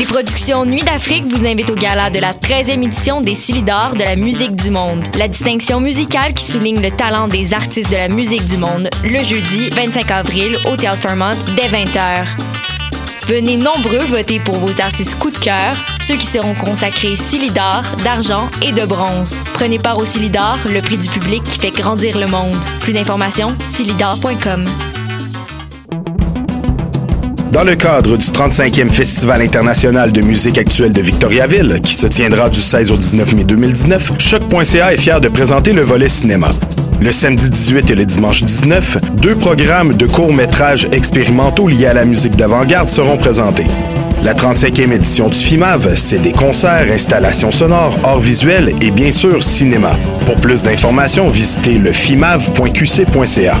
Les productions Nuit d'Afrique vous invitent au gala de la 13e édition des Silidor de la musique du monde. La distinction musicale qui souligne le talent des artistes de la musique du monde, le jeudi 25 avril au Théâtre Fairmont dès 20h. Venez nombreux voter pour vos artistes coup de cœur, ceux qui seront consacrés Silidor, d'argent et de bronze. Prenez part au Silidor, le prix du public qui fait grandir le monde. Plus d'informations, silidor.com. Dans le cadre du 35e Festival international de musique actuelle de Victoriaville, qui se tiendra du 16 au 19 mai 2019, Choc.ca est fier de présenter le volet cinéma. Le samedi 18 et le dimanche 19, deux programmes de courts-métrages expérimentaux liés à la musique d'avant-garde seront présentés. La 35e édition du FIMAV, c'est des concerts, installations sonores, arts visuels et bien sûr cinéma. Pour plus d'informations, visitez le fimav.qc.ca.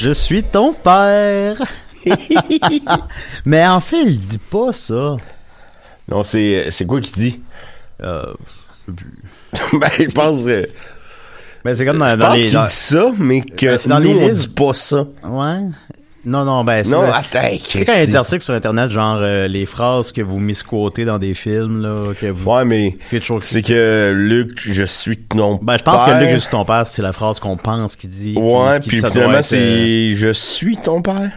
Je suis ton père. Mais en fait, il dit pas ça. Non, c'est c'est quoi qu'il dit? Euh, ben, je pense que... Mais c'est comme dans, Je dans pense les. qu'il dit ça, mais que Ben, dans nous, les on listes. dit pas ça. Ouais. Non, non, ben c'est. Non, attends, sais, quand articles sur Internet, genre euh, les phrases que vous misquotez dans des films, là, que vous. Ouais, mais c'est que Luc, je suis ton Ben, je pense père. que Luc, je suis ton père, c'est la phrase qu'on pense qu'il dit. Ouais, puis ça doit finalement, être, c'est euh, je suis ton père.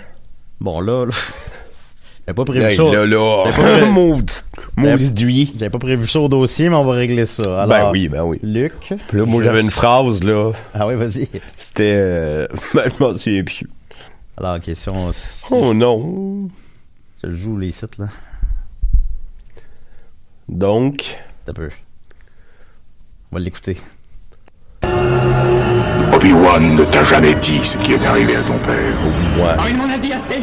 Bon, là, là. J'avais pas prévu Hey, ça. là, là. J'avais pas prévu- Maudit, maudit douillet. J'avais pas prévu ça au dossier, mais on va régler ça. Alors, Ben oui, ben oui. Luc. Puis là, moi, j'avais une phrase, là. Ah oui, vas-y. C'était... Euh... ben, je m'en souviens plus. Alors, question. si- Oh non. Je le joue les sites, là. Donc... T'as peu. On va l'écouter. Obi-Wan ne t'a jamais dit ce qui est arrivé à ton père. Obi-Wan. il m'en a dit assez.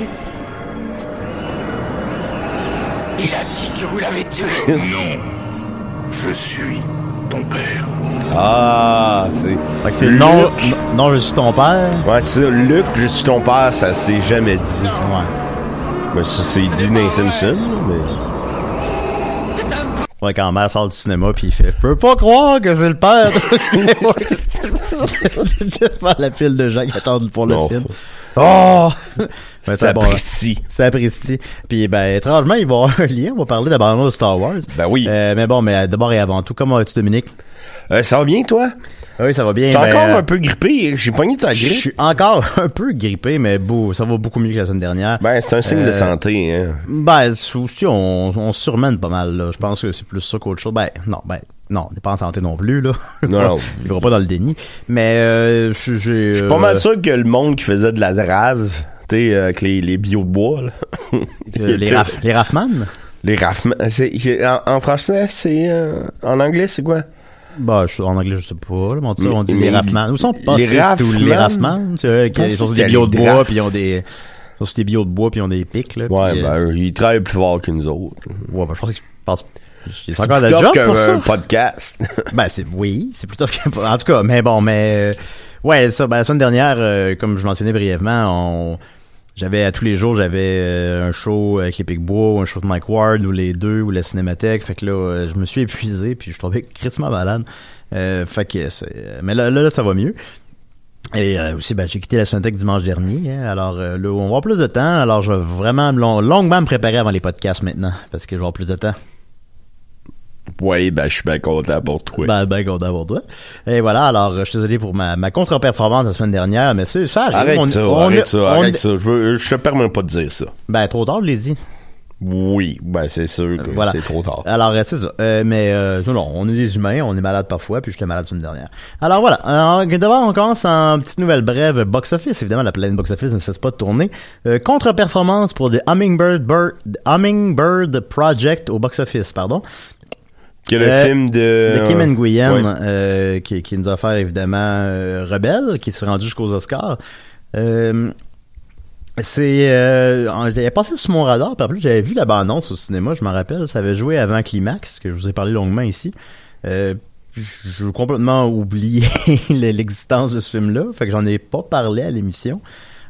Il a dit que vous l'avez tué. non. Je suis ton père. Ah, c'est... C'est non, non, je suis ton père. Ouais, c'est ça. Luc, je suis ton père, ça s'est jamais dit. Ouais. Ben, ça, c'est dit dans les Simpsons, mais... Ouais, quand ma mère sort du cinéma puis il fait Je peux pas croire que c'est le père Devant la file de gens qui attendent pour le Non, film. faut- Oh! Ben, Ça c'est bon. apprécie. Ça apprécie. Puis, ben, étrangement, il va y avoir un lien. On va parler d'abandon de Star Wars. Ben oui. Euh, mais bon, mais d'abord et avant tout, comment vas-tu, Dominique? Euh, ça va bien, toi? Oui, ça va bien. T'es ben, encore un peu grippé. J'ai pogné ta Je grippe. suis encore un peu grippé, mais beau, ça va beaucoup mieux que la semaine dernière. Ben, c'est un signe de Euh, santé, hein. Ben, aussi, on, on surmène pas mal, là. Je pense que c'est plus ça qu'autre chose. Ben, non, ben, non, on n'est pas en santé non plus, là. Non, non. Il va pas dans le déni. Mais, euh, je- suis pas mal sûr que le monde qui faisait de la drave, tu sais, euh, avec les, les bio de bois, là. euh, les, raf, les Raffman? Les c'est- En, en français, c'est. euh, en anglais, c'est quoi? Bah, je, en anglais, je sais pas, là, mais on dit, ça, on dit Mais- les Raffman. Où sont les passés tous les Raffman? Raffman? Eux qui ils sont des bio de les bois, puis ils ont des, Ils sont des bio de bois puis ils ont des pics, là. Ouais, euh, ben, ils travaillent plus fort que nous autres. ouais, ben, je pense que, je pense, c'est encore plus de job pour ça? podcast. Ben, c'est, oui, c'est plutôt En tout cas, mais bon, mais, euh, ouais, ça, ben, la semaine dernière, euh, comme je mentionnais brièvement, on, j'avais, à tous les jours, j'avais euh, un show avec les Picbois, ou un show de Mike Ward, ou les deux, ou la Cinémathèque. Fait que là, je me suis épuisé, puis je tombé critiquement malade. Euh, fait que, mais là, là, là, ça va mieux. Et euh, aussi, ben, j'ai quitté la Cinémathèque dimanche dernier. hein. alors euh, là, on va avoir plus de temps. Alors, je vais vraiment me long- longuement me préparer avant les podcasts maintenant, parce que je vais avoir plus de temps. Ouais, ben, je suis bien content pour toi. Ben, ben, content pour toi. Et voilà, alors, je suis désolé pour ma, ma contre-performance la semaine dernière, mais c'est, ça arrive. arrête On- ça, on- arrête on- ça, arrête ça. Je, veux, je te permets pas de dire ça. Ben, trop tard, je l'ai dit. Oui, ben, c'est sûr que Voilà. c'est trop tard. Alors, euh, c'est ça. Euh, mais, euh, non, non, on est des humains, on est malade parfois, puis j'étais malade la semaine dernière. Alors, voilà. D'abord, on commence en petite nouvelle brève box-office. Évidemment, la pleine box-office ne cesse pas de tourner. Euh, contre-performance pour The Hummingbird, Bird- Hummingbird Project au box-office, pardon. Que le Euh, film de... de Kim Nguyen, Ouais. euh, qui, qui nous a offert évidemment euh, Rebelle, qui s'est rendu jusqu'aux Oscars. Euh, c'est, euh, il est passé sur mon radar. Puis en plus, j'avais vu la bande-annonce au cinéma. Je me rappelle, ça avait joué avant Climax, que je vous ai parlé longuement ici. Euh, j'ai complètement oublié l'existence de ce film-là, fait que j'en ai pas parlé à l'émission.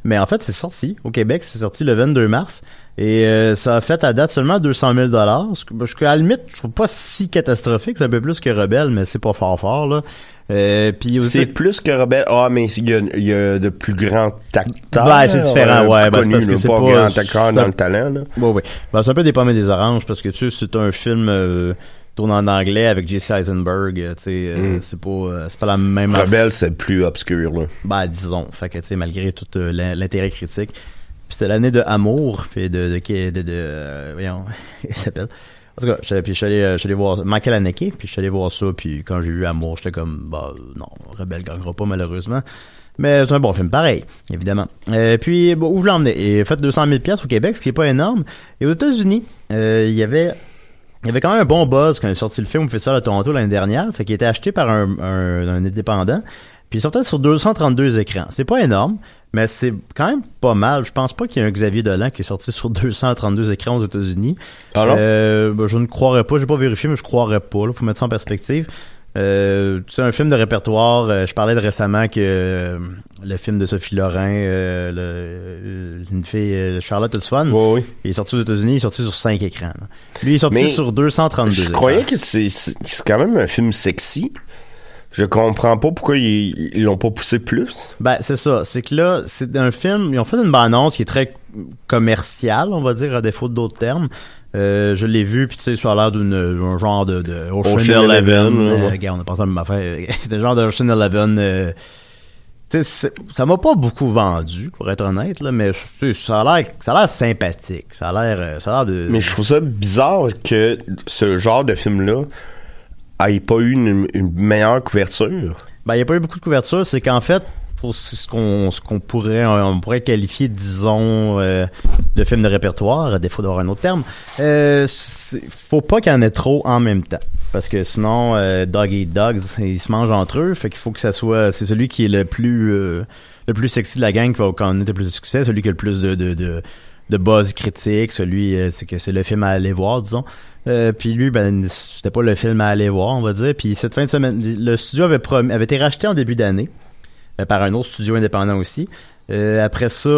Mais en fait, c'est sorti au Québec, c'est sorti le 22 mars. Et euh, ça a fait à date seulement 200 000 Ce que, ce que, à la limite, je trouve pas si catastrophique. C'est un peu plus que Rebelle, mais c'est pas fort fort, là. Euh, puis C'est plus que Rebelle. Ah, mais il y, a, il y a de plus grands acteurs. Ouais, c'est différent, euh, ouais, ben, c'est connus, parce que c'est pas pas- acteurs un- dans le talent, là. Oui, oui. Ben, c'est un peu des pommes et des oranges parce que tu sais, c'est un film euh, tourné en anglais avec Jesse Eisenberg. euh, Tu sais, euh, Mm. c'est pas, euh, c'est pas la même. Rebelle, c'est plus obscur, là. Ben, disons. Fait que, tu sais, malgré tout euh, l'in- l'intérêt critique. C'était l'année de Amour, puis de, de, de, de, euh, voyons, il s'appelle. En tout cas, puis je suis allé, voir Michael Haneke, puis je suis allé voir ça, puis quand j'ai vu Amour, j'étais comme, bah, non, Rebelle gagnera pas, malheureusement. Mais c'est un bon film, pareil, évidemment. Euh, puis, bon, où je l'ai emmené? Et fait 200 000 pièces au Québec, ce qui est pas énorme. Et aux États-Unis, euh, il y avait il y avait quand même un bon buzz quand il est sorti le film au Festival de Toronto l'année dernière. Fait qu'il était acheté par un, un, un indépendant. Puis il sortait sur 232 écrans. C'est pas énorme, mais c'est quand même pas mal. Je pense pas qu'il y ait un Xavier Dolan qui est sorti sur 232 écrans aux États-Unis. Ah non? Euh, ben, je ne croirais pas. J'ai pas vérifié, mais je croirais pas. Là, faut mettre ça en perspective. Euh, c'est un film de répertoire. Euh, je parlais de récemment que euh, le film de Sophie Lorrain, euh, le- euh, une fille, euh, Charlotte Hudson, Oui, oui. il est sorti aux États-Unis, il est sorti sur 5 écrans. là. Lui, il est sorti Mais sur 232 Je écrans. croyais que c'est quand même un film sexy. Je comprends pas pourquoi ils l'ont pas poussé plus. Ben, c'est ça. C'est que là, c'est un film, ils ont fait une bande-annonce qui est très commerciale, on va dire, à défaut d'autres termes. Euh, je l'ai vu, puis tu sais, ça a l'air d'un genre de, de Ocean, Ocean Eleven. Eleven, Euh, ouais. regarde, on a pensé à la même affaire. C'est un genre d'Ocean Eleven. euh, tu sais, c'est- ça m'a pas beaucoup vendu, pour être honnête, là, mais tu sais, ça a l'air, ça a l'air sympathique. Ça a l'air, ça a l'air de. Mais je trouve ça bizarre que ce genre de film-là ait pas eu une, meilleure couverture? Ben, il n'y a pas eu beaucoup de couverture. C'est qu'en fait, pour ce qu'on pourrait on pourrait qualifier, disons, euh, de film de répertoire, à défaut d'avoir un autre terme, euh, faut pas qu'il y en ait trop en même temps. Parce que sinon, euh, Dog Eat Dogs, ils se mangent entre eux. Fait qu'il faut que ça soit... C'est celui qui est le plus euh, le plus sexy de la gang qui va connaître le plus de succès, celui qui a le plus de... de, de de buzz critique, celui euh, c'est que c'est le film à aller voir, disons. Euh, puis lui, ben c'était pas le film à aller voir, on va dire. Puis cette fin de semaine, le studio avait promis, avait été racheté en début d'année euh, par un autre studio indépendant aussi. Euh, après ça,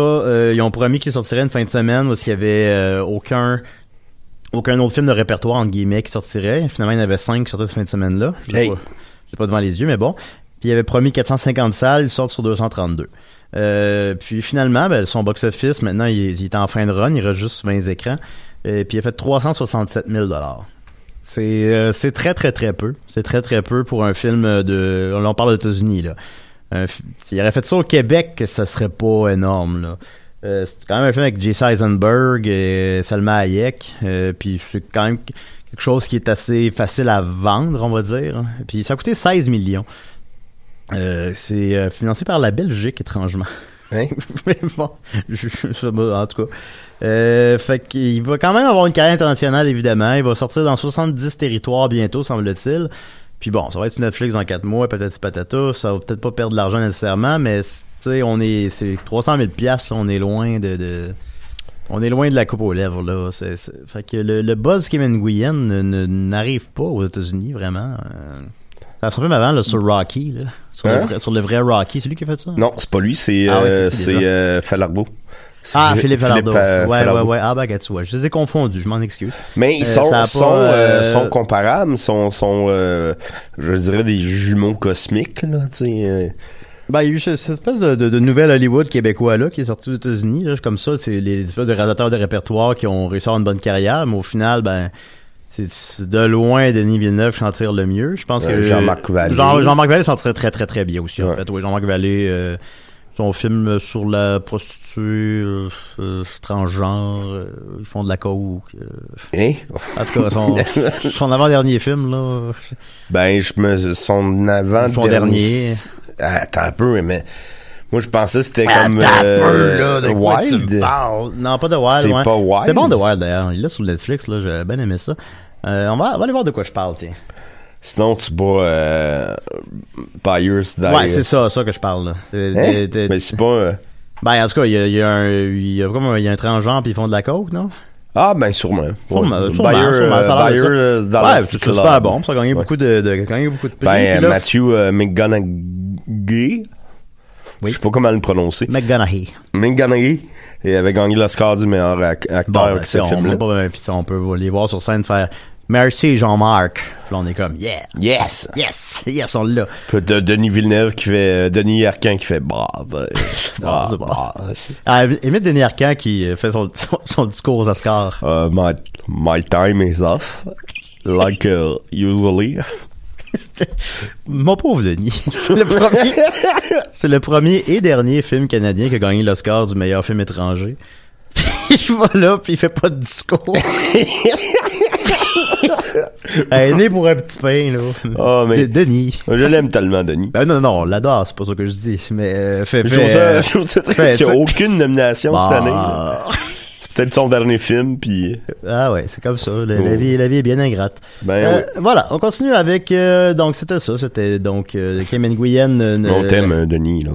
ils ont promis qu'il sortirait une fin de semaine parce qu'il y avait aucun aucun autre film de répertoire entre guillemets qui sortirait. Finalement, il y en avait cinq qui sortaient cette fin de semaine-là. Je l'ai Hey. pas, pas devant les yeux, mais bon. Puis il avait promis 450 salles, il sort sur 232. Euh, puis finalement, ben, son box-office, maintenant, il est, il est en fin de run, il reste juste 20 écrans. Et puis il a fait 367 000 C'est euh, c'est très très très peu. C'est très très peu pour un film de. On parle aux États-Unis là. Un S'il aurait fait ça au Québec, ça serait pas énorme là. Euh, c'est quand même un film avec Jesse Eisenberg et Salma Hayek. Euh, puis c'est quand même quelque chose qui est assez facile à vendre, on va dire. Puis ça a coûté 16 millions. Euh, c'est financé par la Belgique, étrangement. Hein? Mais bon, je- je- en tout cas. Euh, fait qu'il va quand même avoir une carrière internationale, évidemment. Il va sortir dans 70 territoires bientôt, semble-t-il. Puis bon, ça va être sur Netflix dans 4 mois, peut-être patata. Ça va peut-être pas perdre de l'argent nécessairement, mais Tu sais, on est, c'est 300 000 piastres, on est loin de, de- on est loin de la coupe aux lèvres, là. Fait que le, le buzz Kim Nguyen ne- ne- n'arrive pas aux États-Unis, vraiment. Euh, ça a son film avant, là, sur Rocky, là. Sur, Hein? le vrai, sur le vrai Rocky. C'est lui qui a fait ça? Non, c'est pas lui, c'est Ah ouais, euh, euh, Ah, Philippe- Philippe Falardeau. euh, ouais, Falardeau. ouais, ouais. Ah, bah, tu vois. Je les ai confondus, je m'en excuse. Mais ils Euh, sont, pas, euh, euh, sont comparables, sont, sont euh, je dirais, des jumeaux cosmiques, là, tu sais. euh. Ben, il y a eu cette espèce de, de, de nouvelle Hollywood québécois là qui est sorti aux États-Unis. Comme ça, c'est les espèces de réalisateurs de répertoire qui ont réussi à avoir une bonne carrière, mais au final, ben, c'est de loin Denis Villeneuve qui s'en tire le mieux. Je pense Euh, que Jean-Marc Vallée. Jean, Jean-Marc Vallée s'en tirait très très très bien aussi en Ouais. fait. Oui, Jean-Marc Vallée, euh, son film sur la prostituée euh, euh, transgenre, euh, ils font de la coke. euh. Hein? En tout cas, son, son avant-dernier film là. Ben, je me, son avant Son dernier. Attends un peu, mais moi, je pensais que c'était comme un euh, peu, là, de quoi tu Wild. Non, pas de Wild. C'est ouais. pas Wild? C'est bon de Wild d'ailleurs. Il est là sur Netflix, là. J'ai bien aimé ça. Euh, on, va, on va aller voir de quoi je parle, tiens. Sinon, tu bats euh, Buyers Die. Ouais, c'est ça, ça que je parle, là. C'est, Hein? Mais c'est pas... euh, Ben, en tout cas, il y a, il y a un, il y a comme un, il y a un transgenre puis ils font de la coke, non? Ah, ben sûrement. Sûrement, Ouais. sûrement, Buyer, sûrement, ça a de ça. Die Ouais, c'est super bon. Ça a gagné Ouais. beaucoup de, de, gagné beaucoup de prix. Ben, là, Matthew euh, McGonaghy. Oui. Je sais pas comment le prononcer. McGonaghy. McGonaghy. Et avait gagné l'Oscar du meilleur ac- acteur Bon, ben, avec ce film-là. on, peut- puis on peut les voir sur scène faire Merci Jean-Marc. Puis on est comme Yeah, Yes! yes, yes, on l'a. Puis de Denis Villeneuve qui fait... euh, Denis Arcand qui fait... Bah, bah, Ah, bah, Ah, Émile Denis Arcand qui euh, fait son, son, son discours aux Oscars. Uh, my, my time is off. Like uh, usually. Mon pauvre Denis. C'est le premier, c'est le premier et dernier film canadien qui a gagné l'Oscar du meilleur film étranger. il va là puis il fait pas de discours. Elle est née pour un petit pain, là. Oh, mais- De- Denis. Je l'aime tellement, Denis. Ben non, non, on l'adore, c'est pas ça que je dis. Mais euh, fait, Je trouve ça, euh, je trouve ça triste qu'il n'y a aucune nomination cette année. Peut-être son dernier film, puis... Ah ouais, c'est comme ça. La, la Oh. vie, la vie est bien ingrate. Ben Euh, Voilà, on continue avec... euh, donc, c'était ça. C'était donc euh, Kim Nguyen. euh, On t'aime, euh, Denis, là.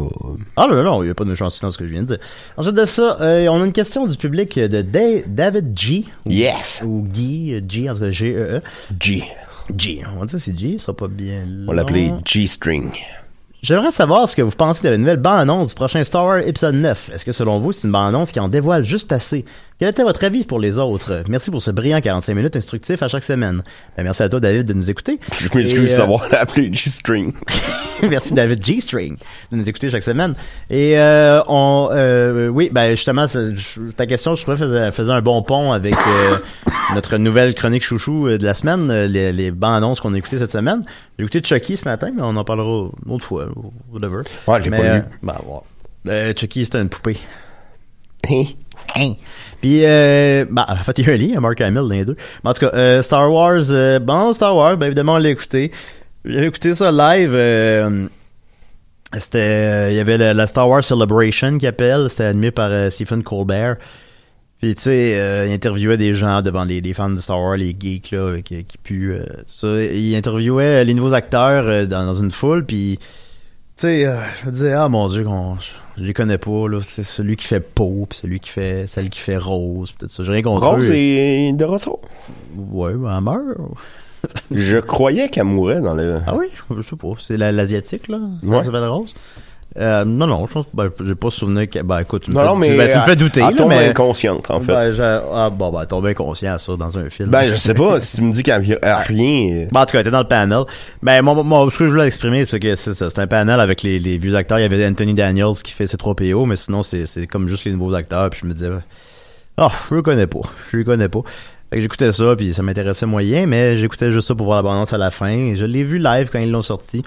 Ah non, non, il n'y a pas de méchanceté dans ce que je viens de dire. Ensuite de ça, euh, on a une question du public de Da- David G. Ou, Yes! Ou Guy, euh, G, en tout cas G-E-E. G. G, on va dire c'est G, ce sera pas bien On l'appelait. G-String. J'aimerais savoir ce que vous pensez de la nouvelle bande-annonce du prochain Star Wars épisode 9. Est-ce que selon vous, c'est une bande-annonce qui en dévoile juste assez? Quel était votre avis pour les autres? Merci pour ce brillant 45 minutes instructif à chaque semaine. Ben, merci à toi, David, de nous écouter. Je m'excuse euh, d'avoir appelé G-String. Merci David G-String de nous écouter chaque semaine. Et euh, on, euh, oui, ben justement, ta question, je trouvais faisait, faisait un bon pont avec euh, notre nouvelle chronique chouchou euh, de la semaine, euh, les, les bandes annonces qu'on a écoutées cette semaine. J'ai écouté Chucky ce matin, mais on en parlera une autre fois, whatever. Ouais, je l'ai pas vu. ben, ouais. Euh, Chucky, c'était une poupée. Hein? Hein? Puis, euh, bah, en fait, il y a un lien, Mark Hamill les deux. En tout cas, euh, Star Wars, euh, bon, Star Wars, ben évidemment, on l'a écouté. J'ai écouté ça live. euh, c'était, il y avait la, Star Wars Celebration qui appelle. C'était animé par Stephen Colbert. Puis tu sais, il interviewait des gens devant les, fans de Star Wars, les geeks là, qui, puent. Il interviewait les nouveaux acteurs dans, dans une foule. Puis tu sais, je me disais ah mon dieu, qu'on- je les connais pas là. C'est celui qui fait Poe, puis celui qui fait celle qui fait Rose, peut-être ça. J'ai rien contre Rose est de retour. Ouais, ben, elle meurt. Je croyais qu'elle mourait dans le... Ah oui, je sais pas. C'est la- l'asiatique là. Ça Ouais. s'appelle Rose. Euh, non, non, je pense ben, j'ai pas souvenir que. Ben écoute, tu me, Non, fais, non, tu- mais... ben, tu me fais douter. Là, mais, inconsciente, en fait. Ben, j'ai- ah, bon, ben, inconscient à ça dans un film. Ben, je sais pas, si tu me dis qu'elle à rien... Ben, en tout cas, elle était dans le panel. Ben, moi, moi, ce que je voulais exprimer, c'est que c'est ça. C'est un panel avec les, les vieux acteurs. Il y avait Anthony Daniels qui fait ses 3 PO, mais sinon, c'est, c'est comme juste les nouveaux acteurs. Puis je me disais, oh, je le connais pas. Je le connais pas. Fait que j'écoutais ça, puis ça m'intéressait moyen, mais j'écoutais juste ça pour voir la bande à la fin. Et je l'ai vu live quand ils l'ont sorti.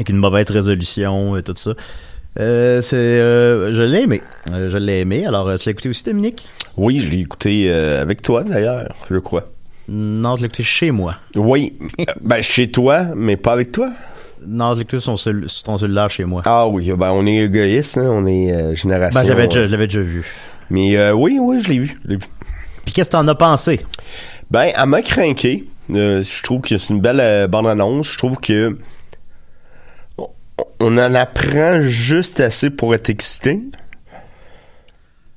Avec une mauvaise résolution et tout ça. Euh, c'est, euh, je l'ai aimé. Euh, je l'ai aimé. Alors, tu l'as écouté aussi, Dominique? Oui, je l'ai écouté avec toi, d'ailleurs, je crois. Non, je l'ai écouté chez moi. Oui, ben chez toi, mais pas avec toi? Non, je l'ai écouté sur, sur ton cellulaire chez moi. Ah oui, ben on est égoïste, hein, on est génération... Ben, je l'avais déjà, je l'avais déjà vu. Mais euh, oui, oui, je l'ai vu. Puis qu'est-ce que t'en as pensé? Ben, elle m'a craqué. Je trouve que c'est une belle bande-annonce. Je trouve que... on en apprend juste assez pour être excité?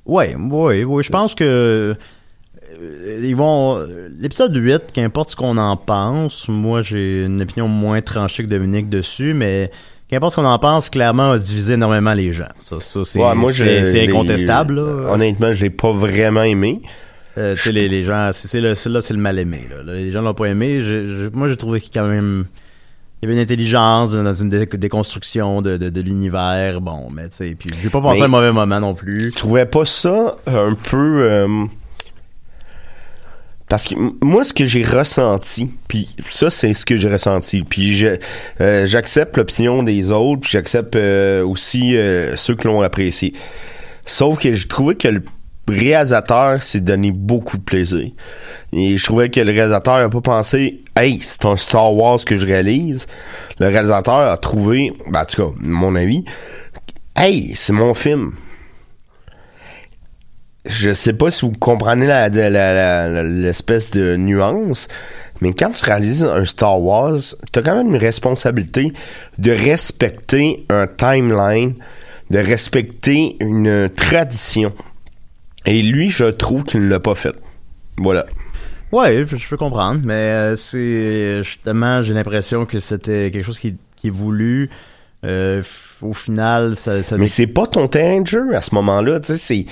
Ouais, ouais, ouais. Je pense que euh, ils vont l'épisode 8, qu'importe ce qu'on en pense, moi j'ai une opinion moins tranchée que Dominique dessus, mais qu'importe ce qu'on en pense, clairement a divisé énormément les gens. Ça, ça c'est Ouais, incontestable. là. Honnêtement, je l'ai pas vraiment aimé. Euh, tu sais, les, les gens, c'est le, là, c'est le mal aimé. Là. Les gens l'ont pas aimé. Je- je- moi, j'ai trouvé qu'il quand même, il y avait une intelligence dans une dé- déconstruction de, de, de l'univers. Bon, mais tu sais, puis j'ai pas passé Mais- un mauvais moment non plus. Je trouvais pas ça un peu euh, parce que moi ce que j'ai ressenti puis ça c'est ce que j'ai ressenti puis je euh, j'accepte l'opinion des autres puis j'accepte euh, aussi euh, ceux qui l'ont apprécié sauf que je trouvais que le réalisateur s'est donné beaucoup de plaisir. Et je trouvais que le réalisateur a pas pensé hey c'est un Star Wars que je réalise. Le réalisateur a trouvé ben, en tout cas mon avis hey c'est mon film. Je sais pas si vous comprenez l'espèce de nuance, mais quand tu réalises un Star Wars, t'as quand même une responsabilité de respecter un timeline, de respecter une tradition. Et lui, je trouve qu'il ne l'a pas fait. Voilà. Ouais, je peux comprendre, mais euh, c'est justement, j'ai l'impression que c'était quelque chose qui, qui est voulu. Euh, au final, ça, ça Mais c'est pas ton terrain de jeu à ce moment-là, tu sais, c'est...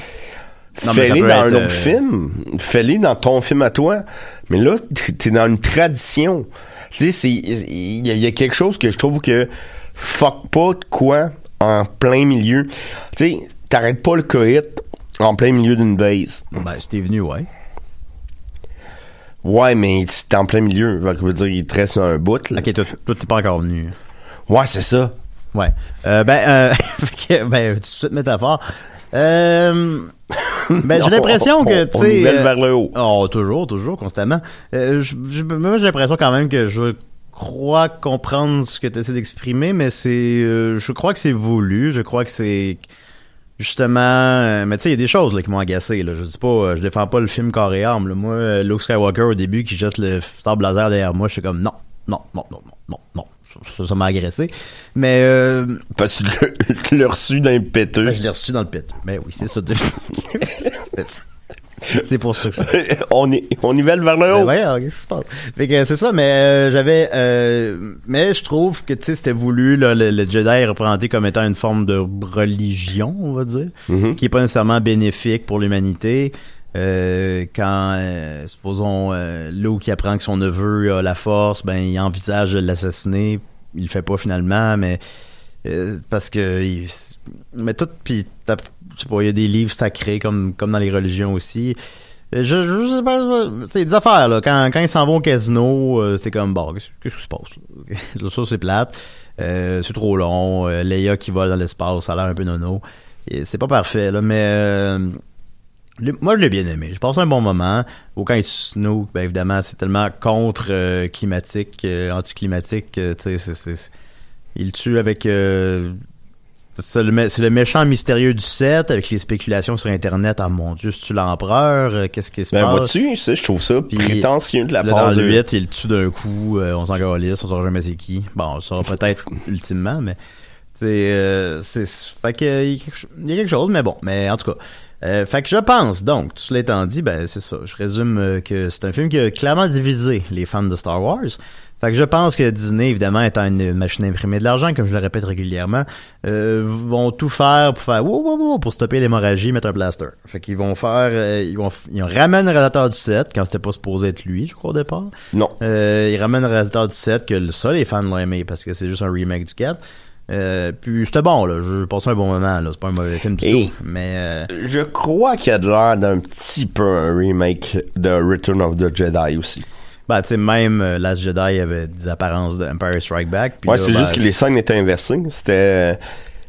Fais-les dans un autre euh, film. Fais-les dans ton film à toi. Mais là, t'es dans une tradition. Tu sais, c'est, il y, y a quelque chose que je trouve que fuck pas de quoi en plein milieu. Tu sais, t'arrêtes pas le coït en plein milieu d'une base. Ben, c'était venu, ouais. Ouais, mais c'est en plein milieu. Fait que je veux dire, il te reste un bout, là. Ok, toi, t'es pas encore venu. Ouais, c'est ça. Ouais. Euh, ben, euh, ben, tout de suite métaphore. Euh, ben, j'ai l'impression que, tu sais. euh, vers le haut. Oh, toujours, toujours, constamment. Euh, j'ai l'impression quand même que je crois comprendre ce que tu essaies d'exprimer, mais c'est, euh, je crois que c'est voulu. Je crois que c'est justement, euh, mais tu sais, il y a des choses là, qui m'ont agacé. Là. Je dis pas, euh, je défends pas le film corps et âme. là. Moi, euh, Luke Skywalker au début qui jette le sable laser derrière moi, je suis comme non, non, non, non, non, non, non. Ça, m'a agressé. Mais euh, Parce que tu l'as- reçu d'un péteux. ben, je l'ai reçu dans le pit. Mais oui, c'est ça. de- c'est pour ça que ça. on, est, on nivelle vers le Ben haut. voyons, qu'est-ce qui se passe? Fait que c'est ça, mais euh, j'avais... euh, mais je trouve que, tu sais, c'était voulu, là, le, le Jedi est représenté comme étant une forme de religion, on va dire, Mhm. qui est pas nécessairement bénéfique pour l'humanité. Euh, quand, euh, supposons, euh, Luke qui apprend que son neveu a la force, ben, il envisage de l'assassiner. Il le fait pas finalement, mais... euh, parce que... il- mais tout, puis t'as- il y a des livres sacrés comme, comme dans les religions aussi. Euh, Je, sais pas, sais, des affaires, là. Quand, quand ils s'en vont au casino, euh, c'est comme, bon, qu'est-ce qui se passe, ça, c'est plate. Euh, c'est trop long. Euh, Leia qui vole dans l'espace, ça a l'air un peu nono. C'est pas parfait, là, mais... moi, je l'ai bien aimé. J'ai passé un bon moment. Quand il tue Snoke, ben évidemment, c'est tellement contre climatique, euh, anticlimatique. tu sais, c'est- c'est- c'est- il tue avec... c'est le, méchant mystérieux du set avec les spéculations sur Internet. Ah mon Dieu, c'est-tu l'empereur? Euh, Qu'est-ce qui se Ben, passe? vois-tu, ça, je trouve ça Puis, prétentieux de la Là, part dans de... le 8, il le tue d'un coup. euh, on s'en calisse, on saura jamais c'est qui. Bon, on saura peut-être ultimement, mais... C'est... Euh, c'est fait que, il y a quelque cho- il y a quelque chose, mais bon. Mais en tout cas... Euh, fait que je pense, donc, tout cela étant dit, ben c'est ça. Je résume euh, que c'est un film qui a clairement divisé les fans de Star Wars. Fait que je pense que Disney, évidemment, étant une machine à imprimer de l'argent, comme je le répète régulièrement, euh, vont tout faire pour faire wow, wow, wow, pour stopper l'hémorragie, mettre un blaster. Fait qu'ils vont faire, euh, ils vont, ils ramènent le réalisateur du set quand c'était pas supposé être lui, je crois au départ. Non. Euh, ils ramènent le réalisateur du set que le- ça les fans l'ont aimé parce que c'est juste un remake du 4. Euh, puis c'était bon là, je passais un bon moment là, c'est pas un mauvais film du tout, mais euh, Je crois qu'il y a de l'air d'un petit peu un remake de Return of the Jedi aussi. Bah tu sais même euh, Last Jedi avait des apparences de Empire Strike Back. ouais, c'est ben, juste que les scènes étaient inversées. C'était...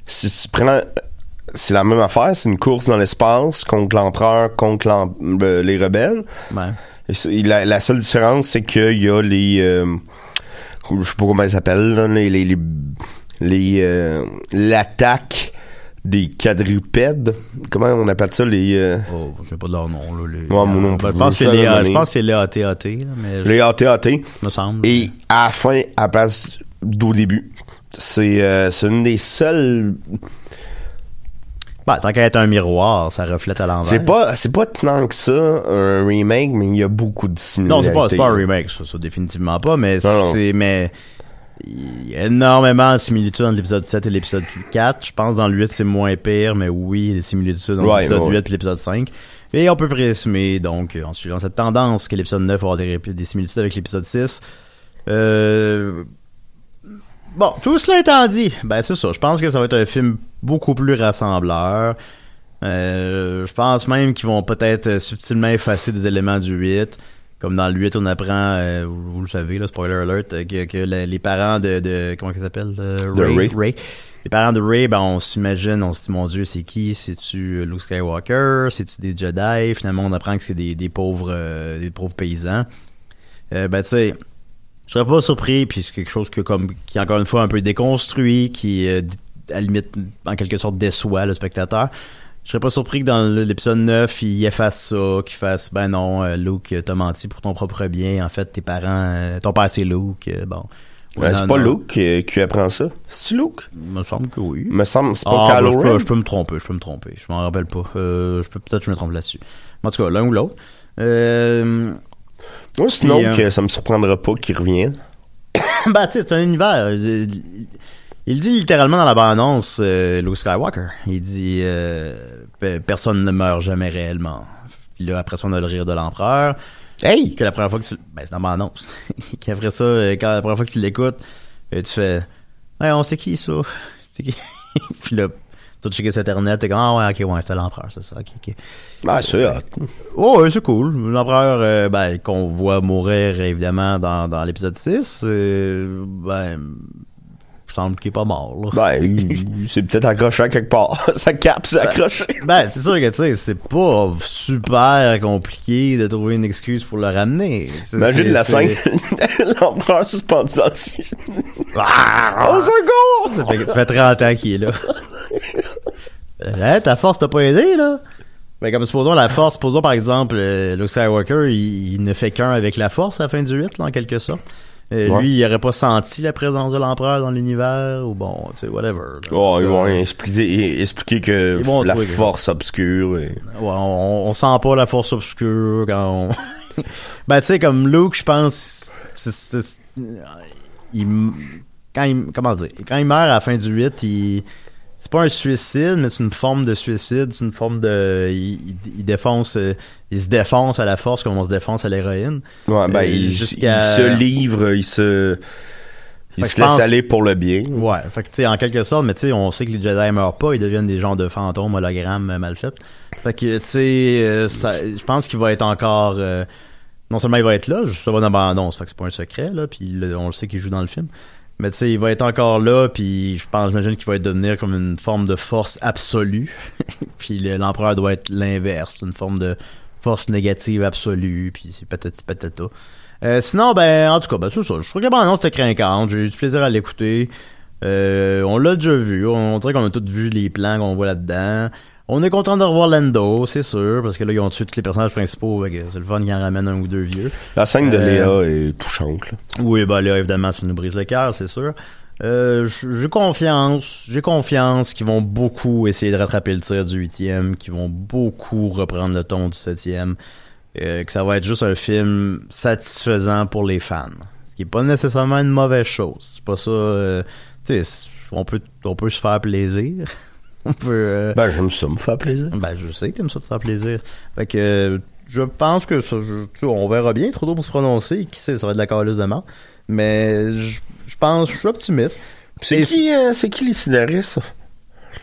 Si tu prends... C'est la même affaire, c'est une course dans l'espace contre l'empereur, contre les rebelles. La, la seule différence, c'est qu'il y a les... euh, je sais pas comment ils s'appellent, là, les... les, les, les, euh, l'attaque des quadrupèdes. Comment on appelle ça, les... euh, Oh, je sais pas de leur nom là. Les, Ouais, non je pense que c'est Je les, pense que c'est les AT-AT mais les AT-AT. je me semble. Et à la fin, à la place d'au début, c'est euh, c'est une des seules. Ben, tant qu'à être un miroir, ça reflète à l'envers. C'est pas c'est pas tant que ça un remake, mais il y a beaucoup de Non, similarités. c'est pas, pas un remake, ça, ça, définitivement pas, mais Non, non. c'est, mais, il y a énormément de similitudes entre l'épisode 7 et l'épisode 4. Je pense dans le 8, c'est moins pire, mais oui, il y a des similitudes entre l'épisode ouais. 8 et l'épisode 5. Et on peut présumer, donc, euh, en suivant cette tendance, que l'épisode 9 va avoir des, des similitudes avec l'épisode 6. Euh, Bon, tout cela étant dit, ben c'est ça. Je pense que ça va être un film beaucoup plus rassembleur. Euh, je pense même qu'ils vont peut-être subtilement effacer des éléments du 8. Comme dans le 8, on apprend, euh, vous, vous le savez, là, spoiler alert, euh, que, que la- les parents de, de comment ça s'appelle? euh, Ray? Les parents de Ray, ben on s'imagine, on se dit, mon Dieu, c'est qui? C'est-tu Luke Skywalker? C'est-tu des Jedi? Finalement, on apprend que c'est des, des pauvres des pauvres paysans. Ben tu sais, je serais pas surpris, puis c'est quelque chose que comme qui est encore une fois un peu déconstruit, qui à la limite en quelque sorte déçoit le spectateur. Je serais pas surpris que dans l'épisode 9, il efface ça, qu'il fasse ben non, euh, Luke, t'as menti pour ton propre bien. En fait, tes parents, euh, ton père c'est Luke. euh, bon. Ouais, c'est pas non. Luke qui, qui apprend ça? C'est Luke? Il me semble que oui. Me semble, c'est pas Ah, ben, Kylo je, peux, Ren? je peux me tromper, je peux me tromper. Je m'en rappelle pas. Euh, je peux peut-être que je me trompe là-dessus. En tout cas, l'un ou l'autre. Euh, Moi, euh, que ça me surprendra pas qu'il revienne. bah, tu sais, c'est un univers. Il, dit littéralement dans la bande-annonce, euh, Luke Skywalker. Il dit euh, pe- personne ne meurt jamais réellement. Puis là, après ça, on a le rire de l'empereur. Hey! Que la première fois que tu... Ben, c'est dans la bande-annonce. Qu'après ça, euh, quand la première fois que tu l'écoutes, euh, tu fais... Ouais, on sait qui, ça? C'est qui? Puis là, tu checker sur Internet, t'es comme, ah ouais, ok, ouais, c'est l'empereur, c'est ça, ok, ok. Ah, c'est hot. Oh, ouais, c'est cool. L'empereur, euh, ben, qu'on voit mourir, évidemment, dans, dans l'épisode 6, euh, ben, semble qu'il est pas mort, là. Ben, c'est peut-être accroché à quelque part. Sa cape, c'est accroché. Ben, c'est sûr que, tu sais, c'est pas super compliqué de trouver une excuse pour le ramener. Imagine la scène. L'empereur suspendu dans le. Ah! Au secours! Ça fait, ça fait 30 ans qu'il est là. Hein, ta force t'a pas aidé, là? Ben, comme supposons la force, supposons par exemple, euh, Luke Skywalker, il, il ne fait qu'un avec la force à la fin du 8, là, en quelque sorte. Euh, Ouais. Lui, il aurait pas senti la présence de l'empereur dans l'univers, ou bon, tu sais, whatever. là. Oh, ils vont expliquer, expliquer que la force obscure et... Ouais, on, on sent pas la force obscure quand on... ben, tu sais, comme Luke, je pense... il, quand il... Comment dire? Quand il meurt à la fin du 8, il... C'est pas un suicide, mais c'est une forme de suicide. C'est une forme de... Il, il- il défonce... euh, Il se défonce à la force comme on se défonce à l'héroïne. Ouais, ben, Euh, il, il se livre, il se... Il se laisse pense- aller pour le bien. Ouais, fait que tu sais, en quelque sorte, mais tu sais, on sait que les Jedi meurent pas, ils deviennent des genres de fantômes, hologrammes euh, mal faits. Fait que tu sais, ça- je pense qu'il va être encore, euh, non seulement il va être là, pas dans la annonce, fait que c'est pas un secret là, puis on le sait qu'il joue dans le film. Mais tu sais, il va être encore là, puis je pense, j'imagine qu'il va devenir comme une forme de force absolue. puis le- l'empereur doit être l'inverse, une forme de force négative absolue, puis c'est peut-être peut-être euh, sinon, ben, en tout cas, ben, c'est ça. Je trouve que la bande-annonce était craquante. J'ai eu du plaisir à l'écouter. Euh, on l'a déjà vu. On dirait qu'on a tous vu les plans qu'on voit là-dedans. On est content de revoir Lando, c'est sûr, parce que là, ils ont tué tous les personnages principaux. C'est le fun qu'ils en ramènent un ou deux vieux. La scène de Euh, Léa est touchante. là. Oui, ben là, évidemment, ça nous brise le cœur, c'est sûr. Euh, j'ai confiance, j'ai confiance qu'ils vont beaucoup essayer de rattraper le tir du huitième, qu'ils vont beaucoup reprendre le ton du septième, euh, que ça va être juste un film satisfaisant pour les fans. Ce qui est pas nécessairement une mauvaise chose. C'est pas ça, euh, tu sais, on peut, on peut se faire plaisir. on peut, euh, Ben, j'aime ça, me faire plaisir. ben, je sais que t'aimes ça te faire plaisir. Fait que, je pense que ça, je- tu sais, on verra bien, trop tôt pour se prononcer. Qui sait, ça va être de la calice de mort. Mais, je je pense, je suis optimiste. C'est qui, euh, c'est qui les scénaristes?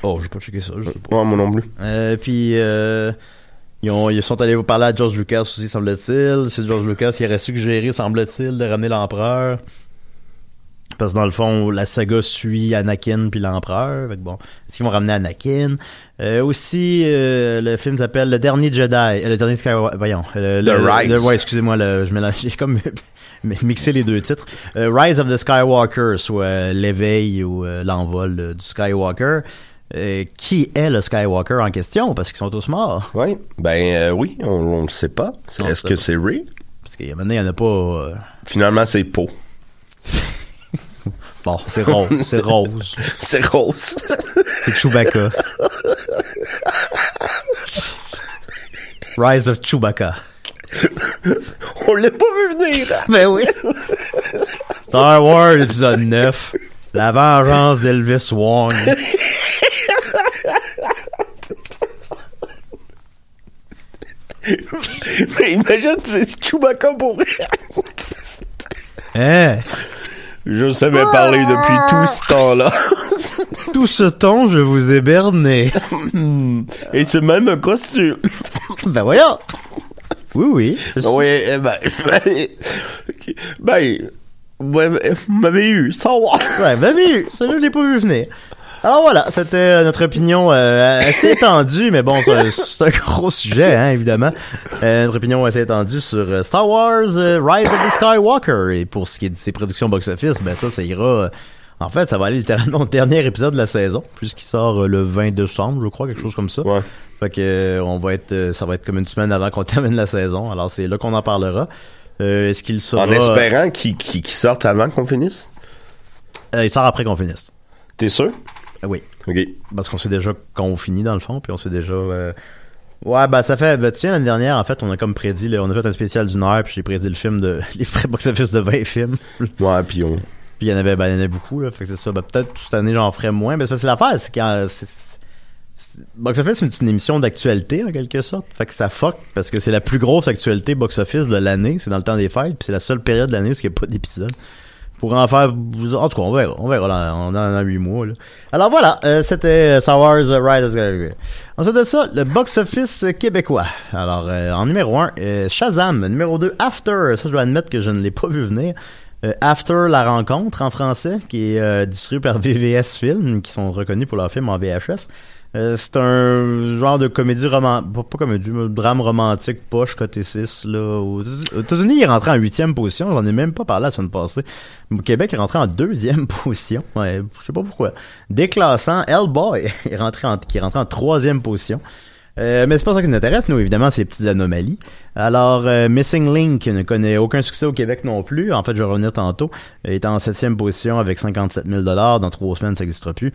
Oh, j'ai pas checké ça, je sais pas. Ouais, moi non plus. Euh, puis, euh, ils, ont, ils sont allés vous parler à George Lucas aussi, semble-t-il. C'est George Lucas qui aurait suggéré, semble-t-il, de ramener l'empereur. Parce que dans le fond, la saga suit Anakin puis l'empereur. Bon, est-ce qu'ils vont ramener Anakin? Euh, aussi, euh, le film s'appelle Le Dernier Jedi. euh, le Dernier Skywalker. Voyons. le, The Rise. le- ouais, excusez-moi, je mélange. J'ai comme mixé les deux titres. Rise of the Skywalker, soit l'éveil ou l'envol du Skywalker. Qui est le Skywalker en question? Parce qu'ils sont tous morts. Oui. Ben, oui, on, on le sait pas. Est-ce que c'est Ray? Parce qu'il y a maintenant, il n'y en a pas... Finalement, c'est Poe. Bon, c'est rose. C'est rose. C'est rose. C'est Chewbacca. Rise of Chewbacca. On l'a pas vu venir. Ben oui. Star Wars épisode 9. La vengeance d'Elvis Wong. Mais imagine, c'est Chewbacca pour rire. Hein? Je savais parler depuis tout ce temps-là. Tout ce temps, je vous ai berné. Et c'est même un costume. Ben voyons. Oui, oui. Je Oui, eh ben, ben, ben, ouais, vous m'avez eu, Wars. Ouais, ben oui, celui-là, je l'ai pas vu venir. Alors voilà, c'était euh, notre opinion euh, assez étendue, mais bon, c'est un gros sujet, hein, évidemment. Euh, notre opinion assez étendue sur euh, Star Wars euh, Rise of the Skywalker. Et pour ce qui est de ses prédictions box-office, ben ça, ça ira... euh, en fait, ça va aller littéralement au dernier épisode de la saison, puisqu'il sort le 20 décembre, je crois, quelque chose comme ça. Ouais. Fait que on va être, ça va être comme une semaine avant qu'on termine la saison. Alors c'est là qu'on en parlera. Euh, Est-ce qu'il sera En espérant qu'il qu'il sorte avant qu'on finisse? Euh, il sort après qu'on finisse. T'es sûr? Euh, oui. Ok. Parce qu'on sait déjà qu'on finit dans le fond, puis on sait déjà. euh, Ouais, bah ça fait. Ben, tu sais, l'année dernière, en fait, on a comme prédit, là, on a fait un spécial d'une heure, puis j'ai prédit le film de. les frais box-office de 20 films. Ouais, puis on. Puis il y en avait, ben, il y en avait beaucoup, là. Fait que c'est ça. Ben, peut-être cette année, j'en ferai moins. Mais c'est parce que l'affaire, c'est quand. c'est- c'est- Box-office, c'est une émission d'actualité, en quelque sorte. Fait que ça fuck, parce que c'est la plus grosse actualité box-office de l'année. C'est dans le temps des fêtes, puis c'est la seule période de l'année où il n'y a pas d'épisode. Pour en faire, en tout cas, on verra, on verra dans, dans, dans 8 mois, là. Alors voilà, euh, c'était euh, Rise of Skywalker. Ensuite de ça, le box-office québécois. Alors, euh, en numéro 1, Shazam. Numéro 2, After. Ça, je dois admettre que je ne l'ai pas vu venir. Euh, After la rencontre en français, qui est euh, distribué par VVS Film, qui sont reconnus pour leur film en VHS. Euh, c'est un genre de comédie romantique, pas, comédie, drame romantique poche côté 6. Là. Aux États-Unis, il est rentré en huitième position. J'en ai même pas parlé la semaine passée. Québec, est rentré en deuxième position. Ouais, je sais pas pourquoi. Déclassant, Hellboy est rentré en, qui est rentré en troisième position. Euh, mais c'est pas ça qui nous intéresse, nous, évidemment, c'est petites anomalies. Alors, euh, Missing Link ne connaît aucun succès au Québec non plus. En fait, je vais revenir tantôt. Il est en septième position avec 57 000 Dans trois semaines, ça n'existera plus.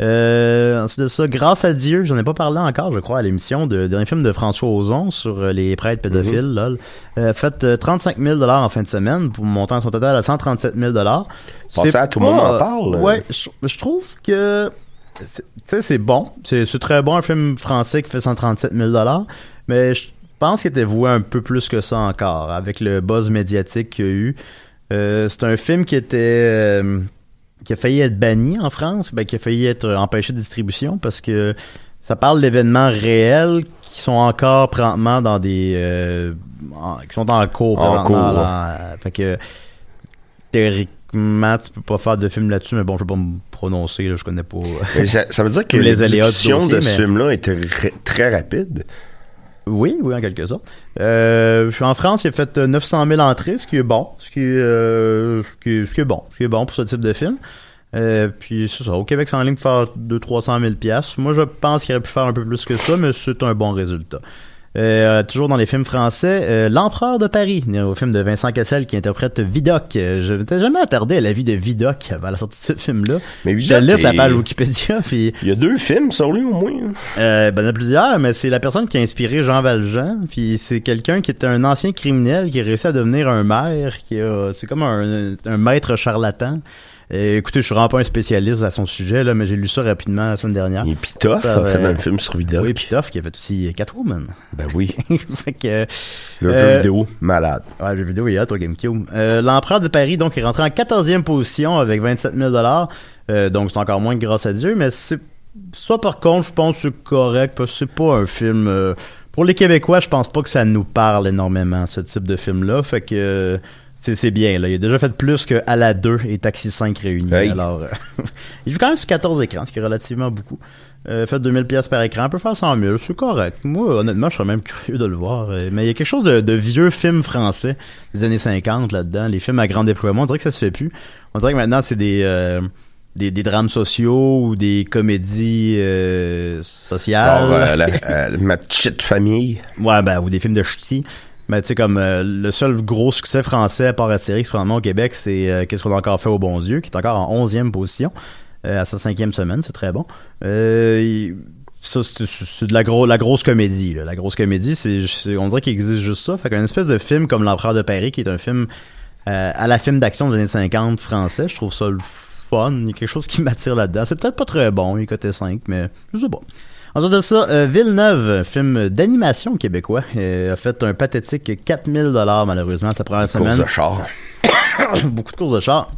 Euh, ensuite de ça, Grâce à Dieu, j'en ai pas parlé encore, je crois, à l'émission de d'un film de François Ozon sur euh, les prêtres pédophiles. lol. Euh, fait euh, 35 000 en fin de semaine pour monter son total à 137 000 Pensez à tout le monde en parle. Ouais, je, je trouve que c'est- tu sais, c'est bon. C'est c'est très bon, un film français qui fait 137 000 mais je pense qu'il était voué un peu plus que ça encore, avec le buzz médiatique qu'il y a eu. Euh, c'est un film qui était... euh, qui a failli être banni en France, ben, qui a failli être empêché de distribution parce que ça parle d'événements réels qui sont encore présentement dans des... euh, en- qui sont en cours. En cours, fait que théoriquement, tu peux pas faire de film là-dessus, mais bon, je peux pas me prononcer, là, je connais pas... Ça, ça veut dire que dossier, de ce film-là était très rapide. Oui, oui, en quelque sorte. Euh, en France, il a fait euh, 900 000 entrées, ce qui est bon, ce qui est, euh, ce qui est, bon, ce qui est bon pour ce type de film. Euh, puis c'est ça, au Québec, c'est en ligne pour faire 200-300 000 piastres. Moi, je pense qu'il aurait pu faire un peu plus que ça, mais c'est un bon résultat. Euh, toujours dans les films français, euh, L'Empereur de Paris, au film de Vincent Cassel qui interprète Vidocq. Euh, Je m'étais jamais attardé à la vie de Vidocq avant la sortie de ce film-là. Mais Vidocq lis sa est- page Wikipédia, puis Il y a deux films sur lui au moins. euh, ben, il y en a plusieurs, mais c'est la personne qui a inspiré Jean Valjean. Puis c'est quelqu'un qui était un ancien criminel qui a réussi à devenir un maire. qui a, C'est comme un, un maître charlatan. Euh, écoutez, je suis vraiment pas un spécialiste à son sujet, là, mais j'ai lu ça rapidement la semaine dernière. Et Pitoff Ça, a fait euh, un film sur vidéo. Oui, Pitoff qui a fait aussi Catwoman. Ben oui. fait que, Le Euh, jeu vidéo, malade. Ouais, le jeu vidéo, il est hot au GameCube. Euh, L'Empereur de Paris, donc, est rentré en 14e position avec 27 000 euh, Donc, c'est encore moins que grâce à Dieu, mais c'est... Ça, par contre, je pense que c'est correct, parce que c'est pas un film... euh, Pour les Québécois, je pense pas que ça nous parle énormément, ce type de film-là. Fait que... c'est c'est bien, là. Il a déjà fait plus que À la 2 et Taxi 5 réunis. Hey. Alors, euh, il joue quand même sur 14 écrans, ce qui est relativement beaucoup. Euh, fait 2000 pièces par écran, on peut faire 100 000, c'est correct. Moi, honnêtement, je serais même curieux de le voir. Euh, Mais il y a quelque chose de, de vieux films français des années 50 là-dedans, les films à grand déploiement. On dirait que ça se fait plus. On dirait que maintenant, c'est des, euh, des, des drames sociaux ou des comédies euh, sociales. Alors, euh, la- euh, ma petite famille. Ouais, ben, ou des films de ch'ti. Mais tu sais, comme euh, le seul gros succès français à part Astérix, probablement au Québec, c'est euh, Qu'est-ce qu'on a encore fait au bon Dieu, qui est encore en 11e position euh, à sa cinquième semaine, c'est très bon. Ça, c'est de la, la grosse comédie. La grosse comédie, c'est on dirait qu'il existe juste ça. Fait qu'un espèce de film comme L'Empereur de Paris, qui est un film à la film d'action des années 50 français, je trouve ça fun. Il y a quelque chose qui m'attire là-dedans. C'est peut-être pas très bon, il côté 5, mais je sais pas. Ensuite de ça, euh, Villeneuve, film d'animation québécois, euh, a fait un pathétique 4000 dollars malheureusement sa première Course semaine. de char. Beaucoup de courses de char.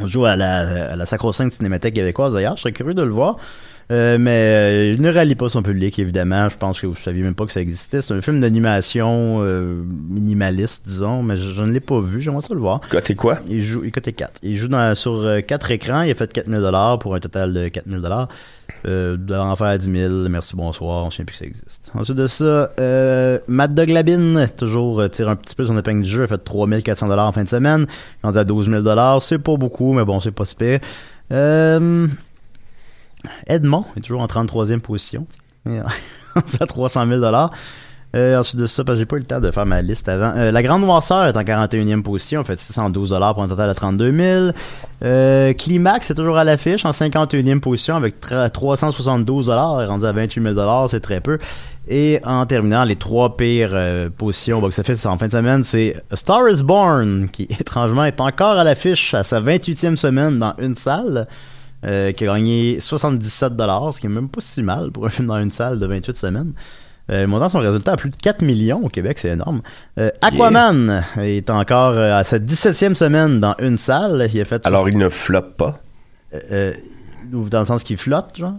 On joue à la, à la Sacro-Sainte Cinémathèque québécoise d'ailleurs. Je serais curieux de le voir. Euh, mais euh, il ne rallie pas son public, évidemment. Je pense que vous saviez même pas que ça existait. C'est un film d'animation euh, minimaliste, disons, mais je, je ne l'ai pas vu. J'aimerais ça le voir. Côté quoi? Il joue, il coûtait 4. Il joue dans, sur euh, quatre écrans. Il a fait 4000 dollars pour un total de 4000 dollars. Euh, d'en faire 10 000. Merci, bonsoir. On ne sait plus que ça existe. Ensuite de ça, euh, Matt Doglabin, toujours euh, tire un petit peu son épingle du jeu. A fait 3400 dollars en fin de semaine. Rendu à 12 000 dollars. C'est pas beaucoup, mais bon, c'est pas si pire. Euh, Edmond est toujours en 33e position. À 300 000 euh, ensuite de ça, parce que j'ai pas eu le temps de faire ma liste avant. Euh, la Grande Noirceur est en 41e position, en fait 612 pour un total de 32 000. Euh, Climax est toujours à l'affiche en 51e position avec tra- 372 rendu à 28 000 c'est très peu. Et en terminant, les trois pires euh, positions box-office en fin de semaine, c'est Star is Born, qui étrangement est encore à l'affiche à sa 28e semaine dans une salle, euh, qui a gagné 77 ce qui est même pas si mal pour un film dans une salle de 28 semaines. Euh, montant son résultat à plus de 4 millions au Québec, c'est énorme. Euh, Aquaman est encore euh, à sa 17e semaine dans une salle. Il a fait Alors, il ne floppe pas? Dans le sens qu'il flotte, genre.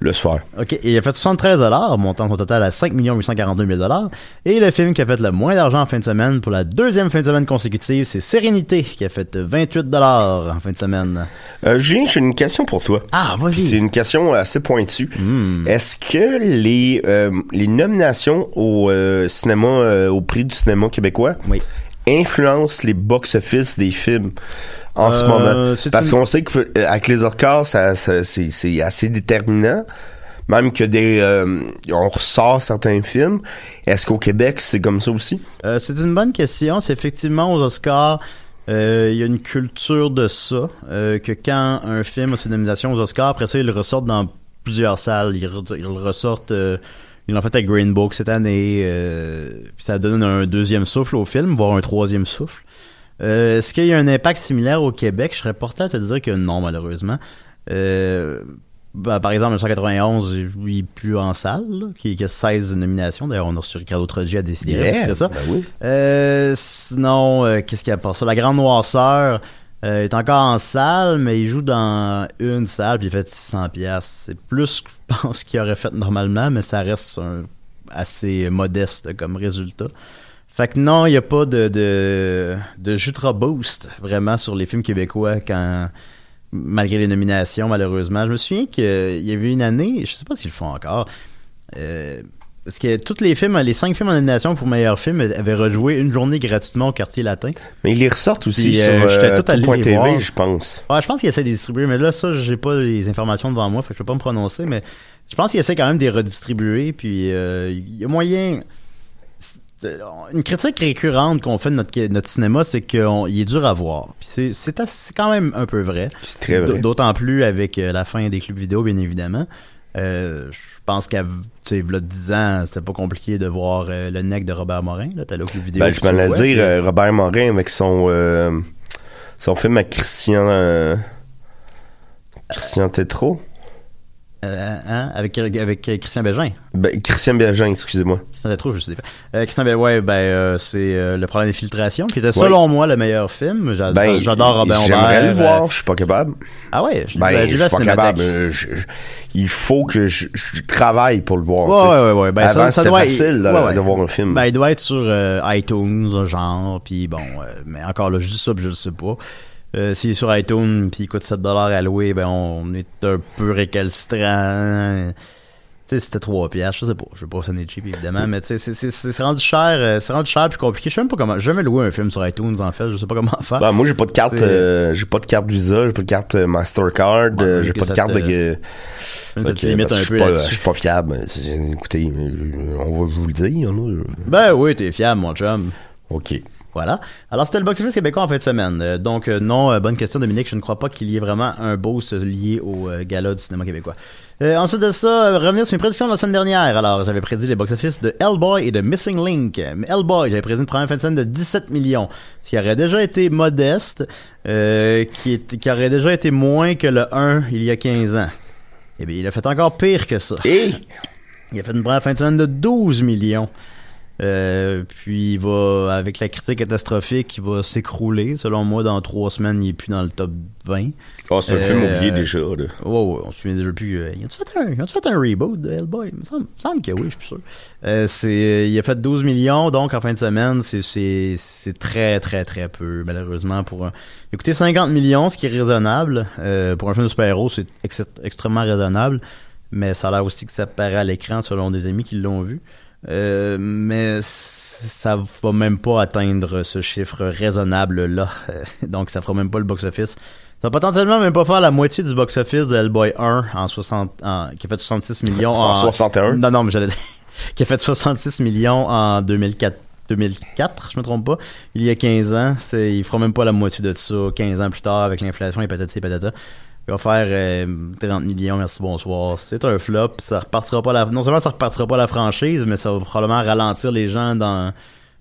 Le soir. OK, et il a fait 73 montant son total à 5 842 000 Et le film qui a fait le moins d'argent en fin de semaine pour la deuxième fin de semaine consécutive, c'est Sérénité, qui a fait 28 en fin de semaine. Euh, Julien, j'ai une question pour toi. Ah, Puis C'est vas-y. une question assez pointue. Hmm. Est-ce que les, euh, les nominations au euh, cinéma, euh, au prix du cinéma québécois, Oui. influencent les box-office des films? En ce Euh, moment? Parce une- qu'on sait que euh, avec les Oscars, ça, ça- c'est, assez déterminant. Même que des, euh, on ressort certains films. Est-ce qu'au Québec, c'est comme ça aussi? Euh, c'est une bonne question. C'est effectivement aux Oscars, il y a une culture de ça, que quand un film a ses nominations aux Oscars, après ça, ils le ressortent dans plusieurs salles. Ils, re- ils ressortent. ils l'ont fait avec Green Book cette année. euh, puis ça donne un deuxième souffle au film, voire un troisième souffle. Euh, Est-ce qu'il y a un impact similaire au Québec? Je serais porté à te dire que non, malheureusement. Euh, ben, par exemple, 1991, il est plus en salle, là, qui, qui a 16 nominations. D'ailleurs, on a reçu Ricardo Trogi à décider Yeah, ça? ben oui. Euh, sinon, euh, qu'est-ce qu'il y a pour ça? La Grande Noirceur euh, est encore en salle, mais il joue dans une salle, puis il fait 600 pièces. C'est plus que je pense qu'il aurait fait normalement, mais ça reste un- assez modeste comme résultat. Fait que non, il n'y a pas de, de, de Jutra Boost vraiment sur les films québécois quand malgré les nominations, malheureusement. Je me souviens qu'il y avait une année, je sais pas s'ils le font encore, euh, parce que tous les films, les cinq films en nomination pour meilleur film avaient rejoué une journée gratuitement au quartier latin. Mais ils les ressortent aussi Puis, sur euh, euh, tout allé TV, voir. je pense. Ouais, je pense qu'ils essaient de les distribuer, mais là, ça, j'ai pas les informations devant moi, fait que je peux pas me prononcer, mais je pense qu'ils essaient quand même de les redistribuer, puis euh, il y a moyen... c'est- Une critique récurrente qu'on fait de notre, notre cinéma, c'est qu'il est dur à voir. C'est- quand même un peu vrai. C'est très vrai. D'autant plus avec euh, la fin des clubs vidéo, bien évidemment. Euh, je pense qu'à tu sais, v'là 10 ans, c'était pas compliqué de voir euh, le nec de Robert Morin. T'as au club vidéo. Ben, je puis m'en tu allais le le vois, dire, euh, Robert Morin avec son, euh, son film avec Christian, euh, Christian Tétrault. Euh, hein, avec, avec Christian Bégin. Ben, Christian Bergin, excusez-moi. Christian Tétrault, je sais pas. Euh, Christian Bégin, ouais, ben, euh, c'est euh, Le problème des filtrations, qui était Ouais. selon moi le meilleur film. Ben, J'adore Robert J'aimerais Aubert, le voir, je suis pas capable. ah ouais, je, Ben, je suis pas capable. Cinémathèque. je- je- il faut que je, travaille pour le voir. Ouais, ouais, ouais, ouais. Ben, Avant, ça c'était doit- facile là, ouais, ouais. de voir un film. Ben, il doit être sur iTunes, genre, puis bon, mais encore là, je dis ça, puis je le sais pas. Euh, S'il est sur iTunes, puis il coûte 7 à louer, ben, on est un peu récalcitrant. Tu sais, c'était 3 piastres, je sais pas. Je veux pas sonner cheap, évidemment, mais tu sais, c'est- rendu cher, euh, c'est rendu cher puis compliqué. Je sais même pas comment, j'ai jamais loué un film sur iTunes, en fait, je sais pas comment faire. Ben, moi, j'ai pas de carte, euh, j'ai pas de carte Visa, j'ai pas de carte euh, Mastercard, Ouais, euh, j'ai pas de carte te- de. Ça te limite un je peu suis pas- là-dessus. Je suis pas fiable. Écoutez, on va vous le dire, là. Ben oui, t'es fiable, mon chum. OK. Voilà. Alors, c'était le box-office québécois en fin de semaine. Euh, donc, euh, non, euh, bonne question, Dominique. Je ne crois pas qu'il y ait vraiment un boost lié au gala du cinéma québécois. Euh, ensuite de ça, revenir sur mes prédictions de la semaine dernière. Alors, j'avais prédit les box-office de Hellboy et de Missing Link. Hellboy, j'avais prédit une première fin de semaine de 17 millions, ce qui aurait déjà été modeste, euh, qui, est- qui aurait déjà été moins que le 1 il y a 15 ans. Eh bien, il a fait encore pire que ça. Et? Il a fait une première fin de semaine de 12 millions. Euh, puis il va, avec la critique catastrophique, il va s'écrouler. Selon moi, dans trois semaines, il est plus dans le top 20. Ah, c'est un Euh, film oublié déjà, là. Ouais, ouais, on se souvient déjà plus. Euh, il a-tu fait, un- fait un reboot de Hellboy? Il me semble, semble que oui, je suis sûr. Euh, c'est, il a fait 12 millions, donc en fin de semaine, c'est, c'est, c'est très, très, très peu, malheureusement. pour un... Il a coûté 50 millions, ce qui est raisonnable. Euh, pour un film de super-héros, c'est ex- extrêmement raisonnable. Mais ça a l'air aussi que ça paraît à l'écran, selon des amis qui l'ont vu. Euh, mais ça va même pas atteindre ce chiffre raisonnable-là. donc, ça fera même pas le box-office. Ça va potentiellement même pas faire la moitié du box-office de Hellboy 1 en 60, en- qui a fait 66 millions En 61? Non, non, mais j'allais dire, qui a fait 66 millions en 2004. 2004, je me trompe pas, il y a 15 ans, c'est, il fera même pas la moitié de ça, 15 ans plus tard, avec l'inflation et patati et patata. Il va faire euh, 30 millions, merci, bonsoir. C'est un flop, ça repartira pas la, non seulement ça repartira pas la franchise, mais ça va probablement ralentir les gens dans,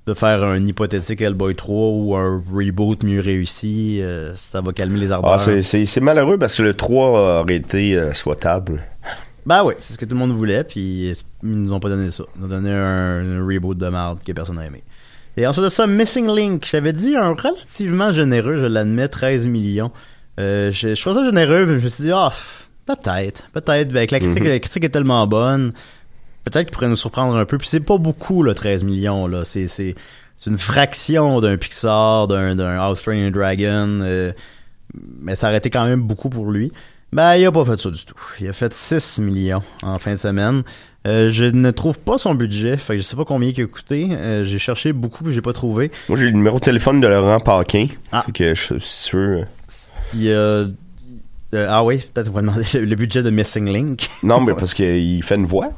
de faire un hypothétique Hellboy 3 ou un reboot mieux réussi, euh, ça va calmer les ardeurs. Ah, c'est- malheureux parce que le 3 aurait été euh, souhaitable. Ben ouais, c'est ce que tout le monde voulait, puis ils nous ont pas donné ça. Ils nous ont donné un, un reboot de merde que personne n'a aimé. Et ensuite de ça, Missing Link. J'avais dit un relativement généreux, je l'admets, 13 millions. Euh, je, je trouvais ça généreux, mais je me suis dit, ah, peut-être, peut-être, avec la critique, Mhm. la critique est tellement bonne, peut-être qu'il pourrait nous surprendre un peu. Puis c'est pas beaucoup, là, 13 millions, là. C'est, c'est, c'est une fraction d'un Pixar, d'un, d'un House Train Dragon, euh, mais ça aurait été quand même beaucoup pour lui. Ben, il a pas fait ça du tout. Il a fait 6 millions en fin de semaine. Euh, je ne trouve pas son budget, fait que je sais pas combien il a coûté. Euh, j'ai cherché beaucoup, mais j'ai pas trouvé. Moi, j'ai le numéro de téléphone de Laurent Paquin. Ah. Fait que je suis sûr. Il y a... euh, ah oui, peut-être on va demander le, le budget de Missing Link. Non, mais parce qu'il fait une voix.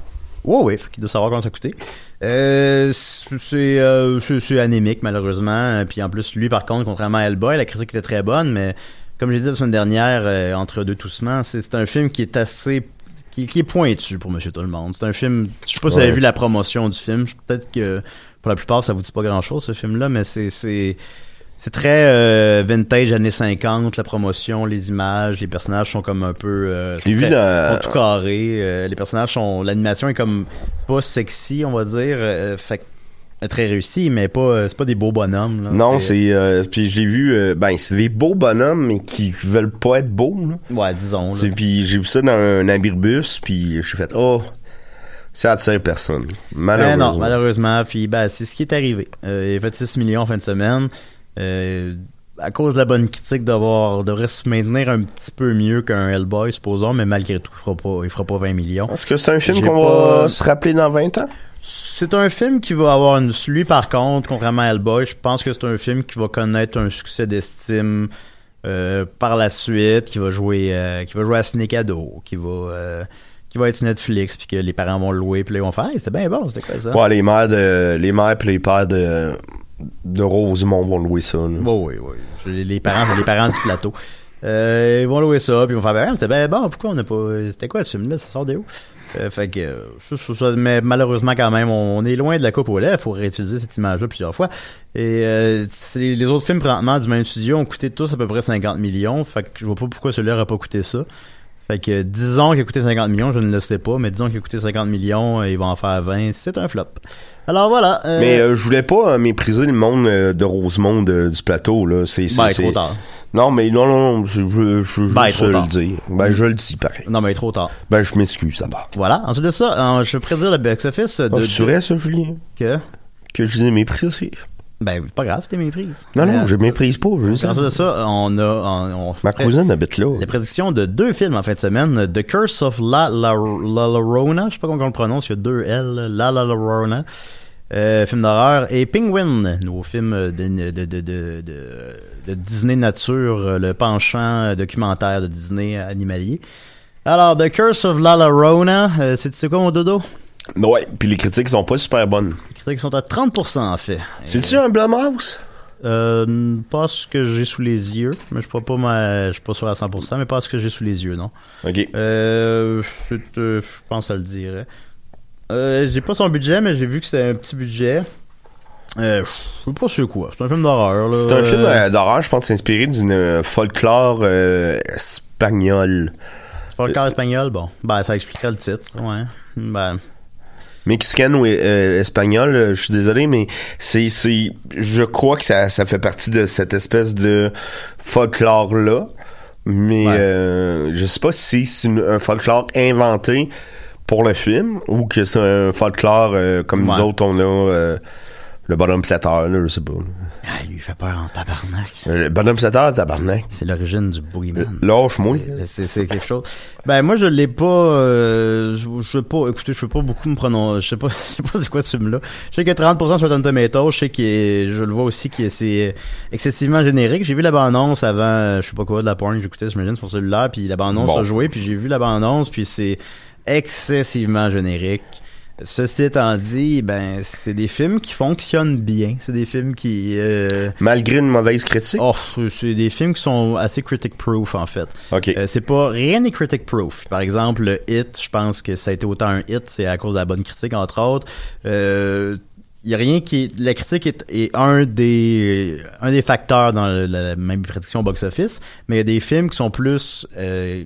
Ouais, ouais, faut qu'il doit savoir comment ça a coûté. Euh, c'est, euh, c'est, anémique, malheureusement. Euh, Puis en plus, lui, par contre, contrairement à Hellboy, la critique était très bonne, mais comme j'ai dit la semaine dernière, euh, entre deux toussements, c'est, c'est un film qui est assez... Qui, qui est pointu pour Monsieur Tout-le-Monde. C'est un film... Je sais pas si vous Ouais. avez vu la promotion du film. Peut-être que pour la plupart, ça vous dit pas grand-chose, ce film-là, mais c'est... c'est c'est très euh, vintage années 50, la promotion, les images, les personnages sont comme un peu euh, sont très- dans- sont tout carrés, euh, les personnages sont l'animation est comme pas sexy, on va dire, euh, fait très réussi, mais pas c'est pas des beaux bonhommes là. Non, c'est. puis j'ai vu. ben, c'est des beaux bonhommes, mais qui veulent pas être beaux, là. ouais, disons là. Puis j'ai vu ça dans un abribus, puis j'ai fait, oh, ça attire personne. Ben Malheureusement. non, malheureusement, puis ben, c'est ce qui est arrivé. Il a fait 6 millions en fin de semaine. Euh, à cause de la bonne critique devrait se maintenir un petit peu mieux qu'un Hellboy, supposons, mais malgré tout, il fera pas, il fera pas 20 millions. Est-ce que c'est un film qu'on pas- va se rappeler dans 20 ans? C'est un film qui va avoir une... Lui, par contre, contrairement à Hellboy, je pense que c'est un film qui va connaître un succès d'estime euh, par la suite, qui va jouer euh, qui va jouer à Ciné Cadeau, qui va euh, qui va être Netflix, puis que les parents vont le louer, puis là, ils vont faire hey, c'était bien bon, c'était quoi ça? Ouais, les mères de, les mères pis les pères de, de Rosemont vont louer ça, là. Oui, oui, oui. Les, parents, les parents du plateau. Euh, ils vont louer ça, puis ils vont faire ben, c'était bien bon, pourquoi on n'a pas. C'était quoi ce film-là? Ça sort de où? Euh, fait que, euh, mais malheureusement quand même, on est loin de la coupe au lait. Il faut réutiliser cette image-là plusieurs fois. Et les autres films présentement du même studio ont coûté tous à peu près 50 millions. Fait que je vois pas pourquoi celui-là n'aurait pas coûté ça. Fait que disons qu'il a coûté 50 millions, je ne le sais pas, mais disons qu'il a coûté 50 millions, et il va en faire 20, c'est un flop. Alors voilà. euh, Mais euh, je voulais pas euh, mépriser le monde euh, de Rosemont de- du plateau, là. C'est, ben, trop tard. Non, mais non, non, non, je, je, je, Ben, le dire. Ben, je le dis pareil. Non, mais trop tard. Ben, je m'excuse, ça va. Voilà. Ensuite de ça, euh, je vais prédire le box-office de... Ah, vrai, ça, Julien? Que? Que je disais méprisé. Ben, c'est pas grave, c'était méprise. Non, non, Euh, je méprise pas, sais. Ensuite de ça, on a... On, on Ma cousine habite là. La prédiction de deux films en fin de semaine. The Curse of La La, La Llorona. Je sais pas comment on le prononce. Il y a deux L. La La Llorona. Euh, film d'horreur. Et Penguin, nouveau film de, de, de, de, Disney Nature, euh, le penchant documentaire de Disney animalier. Alors, The Curse of La Llorona, euh, c'est c'est quoi mon dodo? Ouais, puis les critiques sont pas super bonnes. Critiques sont à 30% en fait. C'est-tu un Blumhouse? Euh, pas ce que j'ai sous les yeux, mais je suis pas, ma, je suis pas sûr à 100%, mais pas ce que j'ai sous les yeux, non. Ok. Euh, euh, je pense ça le dirait. Euh, j'ai pas son budget, mais j'ai vu que c'était un petit budget. Euh, je sais pas c'est quoi. C'est un film d'horreur, là. C'est un film Euh, d'horreur, je pense, inspiré d'une euh, folklore espagnole. folklore espagnol, bon. Ben, ça expliquerait le titre, ouais. Ben, Mexicaine ou euh, espagnole, euh, je suis désolé, mais c'est, c'est, je crois que ça, ça fait partie de cette espèce de folklore-là. Mais Ouais. euh, je sais pas si c'est un folklore inventé pour le film ou que c'est un folklore euh, comme nous autres, on a euh, le bonhomme 7 heures, là, je sais pas. Ah, il lui fait peur en tabarnak. Euh, Le bonhomme 7 heures, tabarnak. C'est l'origine du boogeyman. Lâche-moi. C'est, c'est quelque chose. Ben moi je l'ai pas. Euh, je, je sais pas. Écoutez, je peux pas beaucoup me prononcer. Je sais pas. Je sais pas c'est quoi ce film-là. Je sais que 30% sur Rotten Tomatoes. Je sais est, je le vois aussi qui c'est excessivement générique. J'ai vu la bande-annonce avant. euh, Je sais pas quoi de la porn que j'écoutais. J'imagine sur celui-là. Puis la bande-annonce Bon. a joué. Puis j'ai vu la bande-annonce. Puis c'est excessivement générique. Ceci étant dit, ben c'est des films qui fonctionnent bien. C'est des films qui. euh, Malgré une mauvaise critique? Oh, c'est des films qui sont assez critic proof en fait. Ok. Euh, c'est pas rien n'est critic proof. Par exemple, le hit, je pense que ça a été autant un hit, c'est à cause de la bonne critique entre autres. Euh, y a rien qui est, la critique est, est un des un des facteurs dans le- la même prédiction au box office, mais il y a des films qui sont plus euh,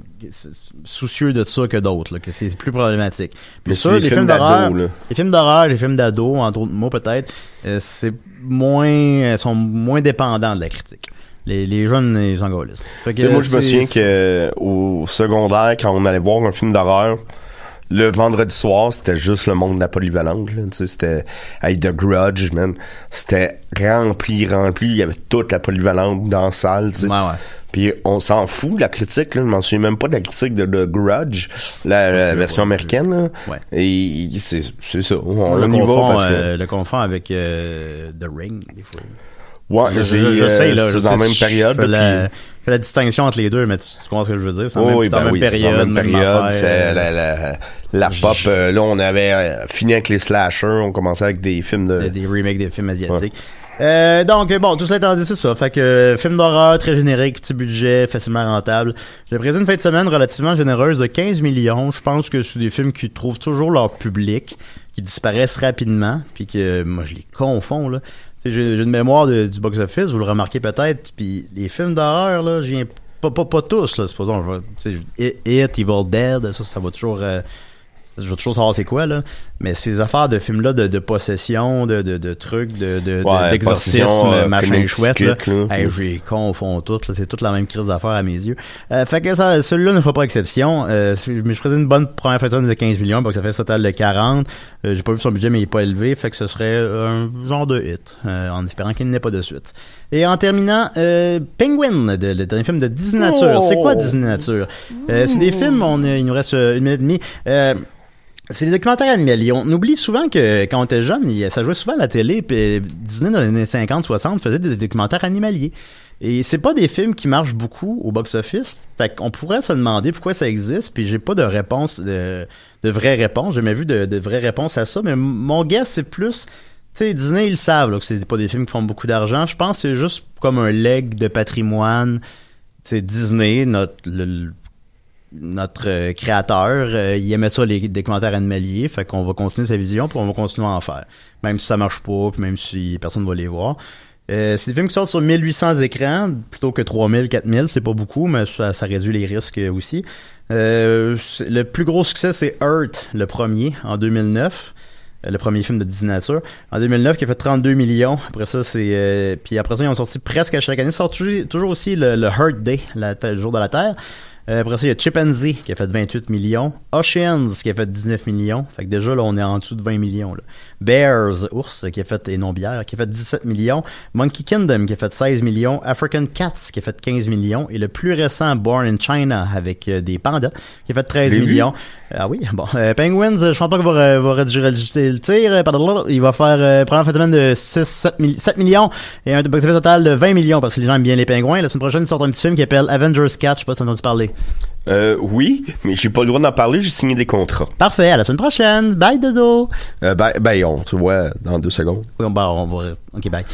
soucieux de ça que d'autres, que c'est plus problématique. Mais ça, les films d'horreur, les films d'horreur, les films d'ados, entre autres mots peut-être, euh, c'est moins, elles sont moins dépendants de la critique. Les, les jeunes, ils sais, moi, je me souviens que euh, au secondaire, quand on allait voir un film d'horreur, le vendredi soir, c'était juste le monde de la polyvalente. c'était avec The Grudge, man. C'était rempli, rempli. Il y avait toute la polyvalente dans la salle. Ouais, ouais. Puis on s'en fout de la critique. Là. Je m'en souviens même pas de la critique de The Grudge, la, la version américaine. Là. Et c'est ça. On, le, confond, parce que... euh, le confond avec euh, The Ring, des fois. Ouais, Je, c'est je- je euh, sais, là. c'est je dans la même je période. fais là, la, puis- je fais la distinction entre les deux, mais tu, tu comprends ce que je veux dire? C'est Oui, même, oui, c'est en ben même oui, c'est période. dans la même période. C'est la, la, la pop. euh, là, on avait euh, fini avec les slashers. On commençait avec des films de. Des- des remakes des films asiatiques. Euh, donc bon, tout ça étant dit, c'est ça. Fait que film d'horreur très générique, petit budget, facilement rentable. J'ai présenté une fin de semaine relativement généreuse de 15 millions. Je pense que c'est des films qui trouvent toujours leur public, qui disparaissent rapidement, puis que moi je les confonds là. J'ai j'ai une mémoire du box-office, vous le remarquez peut-être. Puis les films d'horreur là, viens pas, pas, pas tous là. Supposons, It, Evil Dead, ça, ça va toujours. euh, je veux toujours savoir c'est quoi là mais ces affaires de films là de, de possession de, de, de trucs de, Ouais, d'exorcisme euh, machin chouette là, là. Hey, j'ai confonds toutes là, c'est toute la même crise d'affaires à mes yeux. Euh, fait que ça celui-là ne fait pas exception euh, mais je faisais une bonne première fin de semaine de 15 millions donc ça fait un total de 40 Euh, j'ai pas vu son budget mais il est pas élevé fait que ce serait un genre de hit euh, en espérant qu'il n'ait pas de suite. Et en terminant euh, Penguin de- le dernier film de Disney Nature. C'est quoi Disney Nature? Euh, c'est des films on il nous reste une minute et demie. Euh, c'est les documentaires animaliers. On oublie souvent que quand on était jeune, ça jouait souvent à la télé, puis Disney dans les années 50-60 faisait des documentaires animaliers. Et c'est pas des films qui marchent beaucoup au box-office. Fait qu'on pourrait se demander pourquoi ça existe, puis j'ai pas de réponse, de, de vraie réponse. J'ai jamais vu de, de vraie réponse à ça, mais mon guess, c'est plus... Tu sais, Disney, ils le savent, là, que c'est pas des films qui font beaucoup d'argent. Je pense que c'est juste comme un leg de patrimoine. Tu sais, Disney, notre... le- notre euh, créateur, euh, il aimait ça les documentaires animaliers, fait qu'on va continuer sa vision, puis on va continuer à en faire. Même si ça marche pas, puis même si personne va les voir. Euh, c'est des films qui sortent sur 1800 écrans, plutôt que 3000, 4000, c'est pas beaucoup, mais ça, ça réduit les risques aussi. Euh, le plus gros succès, c'est Earth, le premier, en 2009 euh, le premier film de Disney Nature en 2009 qui a fait 32 millions après ça c'est euh, puis après ça ils ont sorti presque à chaque année ils sortent toujours, toujours aussi le, le Day le jour de la Terre après ça il y a Chimpanzee qui a fait 28 millions Oceans qui a fait 19 millions fait que déjà là on est en dessous de 20 millions là. Bears ours qui a fait et non bière qui a fait 17 millions Monkey Kingdom qui a fait 16 millions African Cats qui a fait 15 millions et le plus récent Born in China avec euh, des pandas qui a fait 13 L'ai vu. millions ah oui, bon. Euh, Penguins, euh, je pense pas qu'il va, va rédiger le tir. euh, pardon, il va faire euh, première fin de semaine de 6, 7, 7 millions et un box-office total de 20 millions parce que les gens aiment bien les pingouins. La semaine prochaine, ils sortent un petit film qui s'appelle Avengers Catch. Je sais pas si entendu parler. Euh, oui, mais j'ai pas le droit d'en parler, j'ai signé des contrats. Parfait, à la semaine prochaine. Bye, Dodo. Euh, ben, ben, on se voit dans deux secondes. Oui, on, bah, on va... OK, bye.